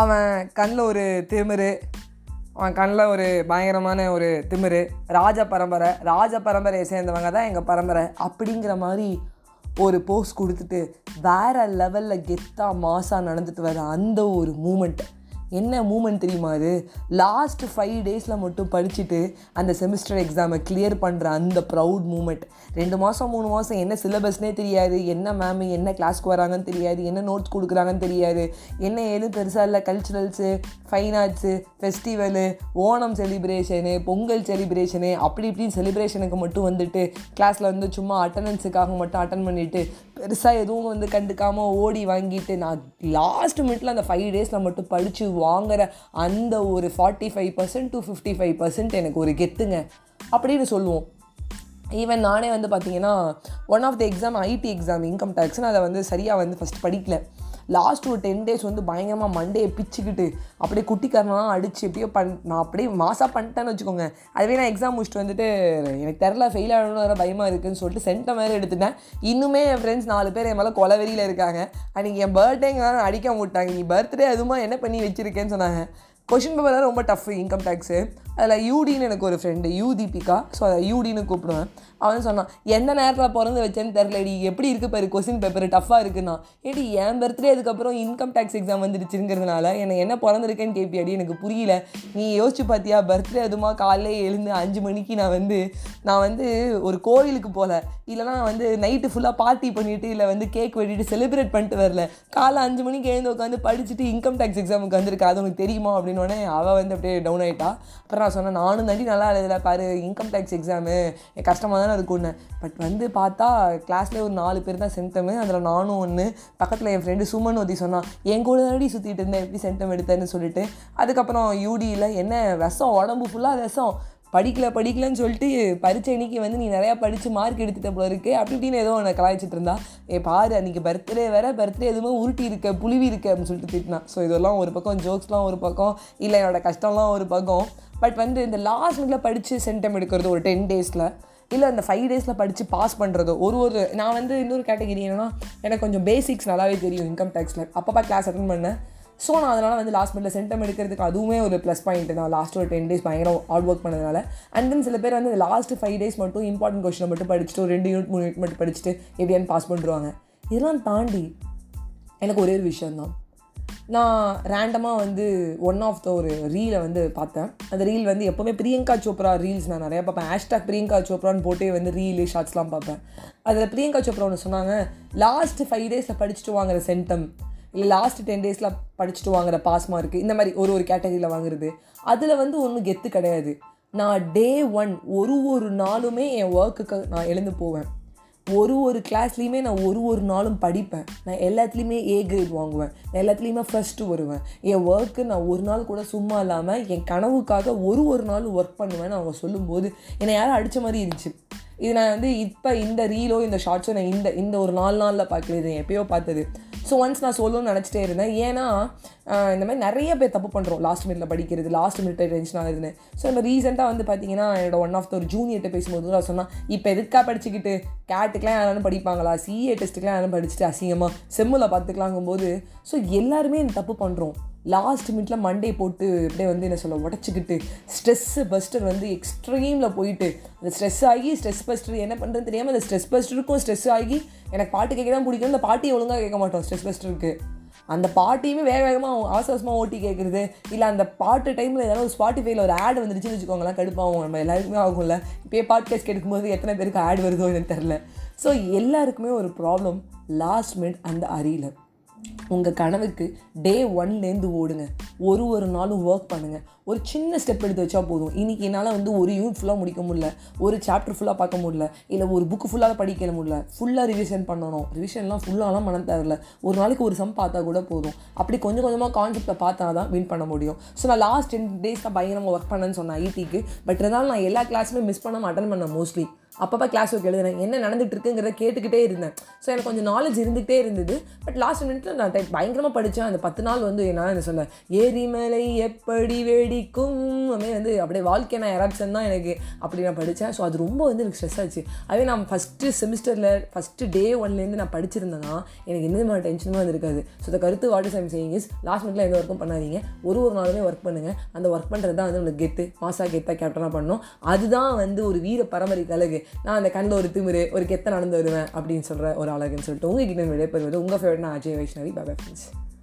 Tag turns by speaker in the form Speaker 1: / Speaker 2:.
Speaker 1: அவன் கண்ணில் ஒரு திமிரு. அவன் கண்ணில் ஒரு பயங்கரமான ஒரு திமிரு. ராஜ பரம்பரை ராஜ பரம்பரையை சேர்ந்தவங்க தான் எங்கள் பரம்பரை. அப்படிங்கிற மாதிரி ஒரு போஸ்ட் கொடுத்துட்டு வேற லெவலில் கெத்தாக மாசாக நடந்துட்டு வர அந்த ஒரு மூமெண்ட்டு என்ன மூமெண்ட் தெரியுமா அது? லாஸ்ட் ஃபைவ் டேஸில் மட்டும் படிச்சுட்டு அந்த செமிஸ்டர் எக்ஸாமை கிளியர் பண்ணுற அந்த ப்ரௌட் மூமெண்ட் ரெண்டு மாதம் மூணு மாதம் என்ன சிலபஸ்னே தெரியாது. என்ன மேம் என்ன கிளாஸ்க்கு வராங்கன்னு தெரியாது. என்ன நோட்ஸ் கொடுக்குறாங்கன்னு தெரியாது. என்ன ஏதும் பெருசாக இல்லை. Culturals fine arts festival Onam celebration Pongal celebration அப்படி இப்படின்னு செலிப்ரேஷனுக்கு மட்டும் வந்துட்டு கிளாஸில் வந்து சும்மா அட்டண்டன்ஸுக்காக மட்டும் அட்டன் பண்ணிவிட்டு பெருசாக எதுவும் வந்து கண்டுக்காமல் ஓடி வாங்கிட்டு நான் லாஸ்ட் மினிட்ல அந்த ஃபைவ் டேஸில் மட்டும் படித்து வாங்குற அந்த ஒரு forty five percent to fifty five percent எனக்கு ஒரு கெத்துங்க. அப்படின்னு சொல்லுவோம். ஈவன் நானே வந்து பார்த்தீங்கன்னா one of the exam IT exam income டேக்ஸ்னு அதை வந்து சரியாக வந்து ஃபஸ்ட் படிக்கல. லாஸ்ட் ஒரு டென் டேஸ் வந்து பயங்கரமாக மண்டே பிச்சுக்கிட்டு அப்படியே குட்டிக்காரனாலாம் அடித்து எப்படியோ பண் நான் அப்படியே மாசாக பண்ணிட்டேன்னு வச்சுக்கோங்க. அதுவே நான் எக்ஸாம் முடிச்சுட்டு வந்துட்டு எனக்கு தெரில ஃபெயில் ஆகணும்னு வர பயமாக இருக்குதுன்னு சொல்லிட்டு சென்ட்டை மாதிரி எடுத்துட்டேன். இன்னுமே என் ஃப்ரெண்ட்ஸ் நாலு பேர் என் மேலே கொலவெறியில் இருக்காங்க. அன்றைக்கி என் பர்த்டேங்க அடிக்க விட்டாங்க. நீ பர்த்டே அதுமா என்ன பண்ணி வச்சுருக்கேன்னு சொன்னாங்க. கொஷின் பேப்பர் ரொம்ப டஃப் இன்கம் டேக்ஸு அதில் யூடின்னு எனக்கு ஒரு ஃப்ரெண்டு யூ தீபிகா ஸோ அதை யூடின்னு கூப்பிடுவேன். அவன் சொன்னான் எந்த நேரத்தில் பிறந்து வச்சேன்னு தெரிலடி எப்படி இருக்குது பாரு கொஸ்டின் பேப்பர் டஃப்பாக இருக்குன்னா. ஏடி என் பர்த்டே அதுக்கப்புறம் இன்கம் டேக்ஸ் எக்ஸாம் வந்துடுச்சுங்கிறதுனால எனக்கு என்ன பிறந்திருக்கேன்னு கேட்பியாடி எனக்கு புரியல. நீ யோசிச்சு பார்த்தியா பர்த்டே அதுமா காலையில் எழுந்து அஞ்சு மணிக்கு நான் வந்து நான் வந்து ஒரு கோவிலுக்கு போகல இல்லைனா வந்து நைட்டு ஃபுல்லாக பார்ட்டி பண்ணிவிட்டு இல்லை வந்து கேக் வெட்டிட்டு செலிப்ரேட் பண்ணிட்டு வரல. காலை அஞ்சு மணிக்கு எழுந்து உட்காந்து படிச்சுட்டு இன்கம் டேக்ஸ் எக்ஸாமுக்கு வந்திருக்காது உனக்கு தெரியுமா? அப்படின்னோடனே அவள் வந்து அப்படியே டவுன் ஆகிட்டா அப்புறம் நான் சொன்னேன் நானும் தாண்டி நல்லா எழுதலை பாரு இன்கம் டேக்ஸ் எக்ஸாமு கஷ்டமாக ஒன்று பட் வந்து பார்த்தா கிளாஸ்லேயே ஒரு நாலு பேர் தான் சென்டமு அதில் நானும் ஒன்று பக்கத்தில் என் ஃப்ரெண்டு சுமன் ஒத்தி சொன்னான் என் கூட தானடி சுற்றிட்டு இருந்தேன். எப்படி சென்டம் எடுத்தேன்னு சொல்லிட்டு. அதுக்கப்புறம் யூடியில் என்ன விஷம்? உடம்பு ஃபுல்லாக விஷம். படிக்கல படிக்கலன்னு சொல்லிட்டு பரீட்சை அன்றைக்கி வந்து நீ நிறையா படித்து மார்க் எடுத்துகிட்ட போல இருக்கு. அப்படி இப்படின்னு ஏதோ ஒன்று கலாய்ச்சிட்டு இருந்தா ஏ பாரு அன்றைக்கி பர்த்டே வேறு. பர்த்டே எதுவுமே உருட்டி இருக்க புழுவி இருக்கு. அப்படின்னு சொல்லிட்டு திட்டினான் ஸோ இதெல்லாம் ஒரு பக்கம் ஜோக்ஸ்லாம் ஒரு பக்கம். இல்லை என்னோட கஷ்டம்லாம் ஒரு பக்கம். பட் வந்து இந்த லாஸ்ட் மினிட்ல படித்து சென்டம் எடுக்கிறது ஒரு டென் டேஸில் இல்லை அந்த ஃபைவ் டேஸில் படித்து பாஸ் பண்ணுறதோ ஒரு ஒரு நான் வந்து இன்னொரு கேட்டகரி என்னன்னா எனக்கு கொஞ்சம் பேசிக்ஸ் நல்லாவே தெரியும் இன்கம் டேக்ஸில் அப்பப்போ கிளாஸ் அட்டன் பண்ணேன். ஸோ நான் அதனால் வந்து லாஸ்ட் மினிட்ல சென்டம் எடுக்கிறதுக்கு அதுவுமே ஒரு ப்ளஸ் பாயிண்ட் தான். லாஸ்ட் ஒரு டென் டேஸ் பயங்கரம் ஹார்ட் ஒர்க் பண்ணதுனால. அண்ட் தென் சில பேர் வந்து லாஸ்ட் ஃபைவ் டேஸ் மட்டும் இம்பார்ட்டன்ட் கொஸ்டினை மட்டும் படிச்சுட்டு ஒரு ரெண்டு யூனிட் மூணு யூனிட் மட்டும் படிச்சுட்டு எப்படியான்னு பாஸ் பண்ணிடுவாங்க இதெல்லாம் தாண்டி எனக்கு ஒரே ஒரு விஷயந்தான் நான் ரேண்டமாக வந்து ஒன் ஆஃப் த ஒரு ரீலை வந்து பார்த்தேன். அந்த ரீல் வந்து எப்போவுமே பிரியங்கா சோப்ரா ரீல்ஸ் நான் நிறையா பார்ப்பேன். ஹேஷ்டாக் பிரியங்கா சோப்ரான்னு போட்டே வந்து ரீலு ஷார்ட்ஸ்லாம் பார்ப்பேன். அதில் பிரியங்கா சோப்ரா ஒன்று சொன்னாங்க லாஸ்ட் ஃபைவ் டேஸில் படிச்சுட்டு வாங்குற சென்டம் இல்லை லாஸ்ட் டென் டேஸில் படிச்சுட்டு வாங்குற பாஸ் மார்க் இந்த மாதிரி ஒரு ஒரு கேட்டகரியில் வாங்குறது. அதில் வந்து ஒன்றும் கெத்து கிடையாது. நான் டே ஒன் ஒரு ஒரு நாளுமே என் ஒர்க்குக்கு நான் எழுந்து போவேன். ஒரு ஒரு கிளாஸ்லேயுமே நான் ஒரு ஒரு நாளும் படிப்பேன். நான் எல்லாத்துலேயுமே ஏ கிரேட் வாங்குவேன். நான் எல்லாத்துலேயுமே ஃபஸ்ட்டு வருவேன். என் ஒர்க்கு நான் ஒரு நாள் கூட சும்மா இல்லாமல் என் கனவுக்காக ஒரு ஒரு நாள் ஒர்க் பண்ணுவேன்னு அவங்க சொல்லும்போது என்னை யாரும் அடித்த மாதிரி இருந்துச்சு. இது நான் வந்து இப்போ இந்த ரீலோ இந்த ஷார்ட்ஸோ நான் இந்த இந்த ஒரு நாலு நாளில் பார்க்கல. இது எப்பயோ பார்த்தது. ஸோ ஒன்ஸ் நான் சொல்லணும்னு நினச்சிட்டே இருந்தேன். ஏன்னா இந்த மாதிரி நிறைய பேர் தப்பு பண்ணுறோம் லாஸ்ட் மினிட்ல படிக்கிறது லாஸ்ட் மினிட்ல டென்ஷன் ஆகுதுன்னு. ஸோ நம்ம ரீசெண்டாக வந்து பார்த்தீங்கன்னா என்னோட ஒன் ஆஃப் த ஒரு ஜூனியர்கிட்ட பேசும்போது நான் சொன்னால் இப்போ எதுக்காக படிச்சுக்கிட்டு? கேட்டுக்கெலாம் யாரும் படிப்பாங்களா? சிஏ டெஸ்ட்டுக்கெலாம் யாரும் படிச்சுட்டு அசிங்கமாக செம்மில் பார்த்துக்கலாங்கும்போது ஸோ எல்லாருமே இந்த தப்பு பண்ணுறோம் லாஸ்ட் மினிட்ல மண்டே போட்டு அப்படியே வந்து என்ன சொல்ல உடச்சிக்கிட்டு ஸ்ட்ரெஸ்ஸு பஸ்டர் வந்து எக்ஸ்ட்ரீமில் போயிட்டு அந்த ஸ்ட்ரெஸ் ஆகி ஸ்ட்ரெஸ் பஸ்டர் என்ன பண்ணுறது தெரியாமல் அந்த ஸ்ட்ரெஸ் பஸ்டருக்கும் ஸ்ட்ரெஸ் ஆகி எனக்கு பாட்டு கேட்க தான் பிடிக்கும் அந்த பாட்டியை ஒழுங்காக கேட்க மாட்டோம் ஸ்ட்ரெஸ் பஸ்டருக்கு அந்த பாட்டையுமே வேக வேகமாக அவசர அவசரமாக ஓட்டி கேட்குறது. இல்லை அந்த பாட்டு டைமில் ஏதாவது ஒரு ஸ்பாட்டிஃபைல ஒரு ஆட் வந்துருச்சுன்னு வச்சுக்கோங்களேன் கடுப்பாகும். நம்ம எல்லாருக்குமே ஆகும்ல. இப்போயே பாட்காஸ்ட் கேட்கும்போது எத்தனை பேருக்கு ஆட் வருதோ எனக்கு தெரில ஸோ எல்லாருக்குமே ஒரு ப்ராப்ளம் லாஸ்ட் மினிட் அந்த அறியல உங்கள் கனவுக்கு டே ஒன்லேருந்து ஓடுங்க. ஒரு ஒரு நாளும் ஒர்க் பண்ணுங்கள் ஒரு சின்ன ஸ்டெப் எடுத்து வச்சா போதும். இன்றைக்கி என்னால் வந்து ஒரு யூனிட் ஃபுல்லாக முடிக்க முடியல. ஒரு சாப்டர் ஃபுல்லாக பார்க்க முடியல. இல்லை ஒரு புக்கு ஃபுல்லாக படிக்க முடியல. ஃபுல்லாக ரிவிஷன் பண்ணணும். ரிவிஷன்லாம் ஃபுல்லாலாம் மனம் தேவையில்ல ஒரு நாளைக்கு ஒரு சம் பார்த்தா கூட போதும். அப்படி கொஞ்சம் கொஞ்சமாக கான்செப்டை பார்த்தா தான் வின் பண்ண முடியும். ஸோ நான் லாஸ்ட் டென் டேஸ் தான் பயங்கரமாக ஒர்க் பண்ணேன்னு சொன்னேன் ஐடிக்கு பட் இருந்தாலும் நான் எல்லா கிளாஸுமே மிஸ் பண்ணாமல் அட்டன் பண்ணேன் மோஸ்ட்லி அப்பப்போ கிளாஸ் ஒர்க் எழுதுனேன். என்ன நடந்துட்டு இருக்குங்கிறத கேட்டுக்கிட்டே இருந்தேன். ஸோ எனக்கு கொஞ்சம் நாலேஜ் இருந்துகிட்டே இருந்தது. பட் லாஸ்ட் மினிட்ல நான் டைப் பயங்கரமாக படித்தேன் அந்த பத்து நாள் வந்து என்னால் என்ன சொல்ல ஏரிமலை எப்படி வெடிக்கும்? அப்படியே வந்து அப்படியே வாழ்க்கை நான் எராப்ஷன் தான் எனக்கு அப்படி நான் படித்தேன் ஸோ அது ரொம்ப வந்து எனக்கு ஸ்ட்ரெஸ் ஆச்சு. அதே நான் ஃபஸ்ட்டு செமிஸ்டரில் ஃபஸ்ட்டு டே ஒன்லேருந்து நான் படிச்சிருந்தேன்னா எனக்கு எந்த மாதிரி டென்ஷனும் வந்திருக்காது. ஸோ இந்த கருத்து what is I'm saying is last மினிட்ல எந்த ஒர்க்கும் பண்ணாதீங்க. ஒரு ஒரு நாளுமே ஒர்க் பண்ணுங்கள் அந்த ஒர்க் பண்ணுறது தான் வந்து உங்களுக்கு கெத்து மாசா கெத்தாக கேப்டனாக பண்ணணும் அதுதான் வந்து ஒரு வீர பரம்பரை கழகு. நான் அந்த கண்ணில் ஒரு திமிரு ஒரு கெத்த நடந்து வருவேன் அப்படின்னு சொல்கிற ஒரு அழகுன்னு சொல்லிட்டு உங்ககிட்ட விடைபெறுவது உங்கள் ஃபேவரட் நான் அஜய் வைஷ்ணவி. பாபா ஃப்ரெண்ட்ஸ்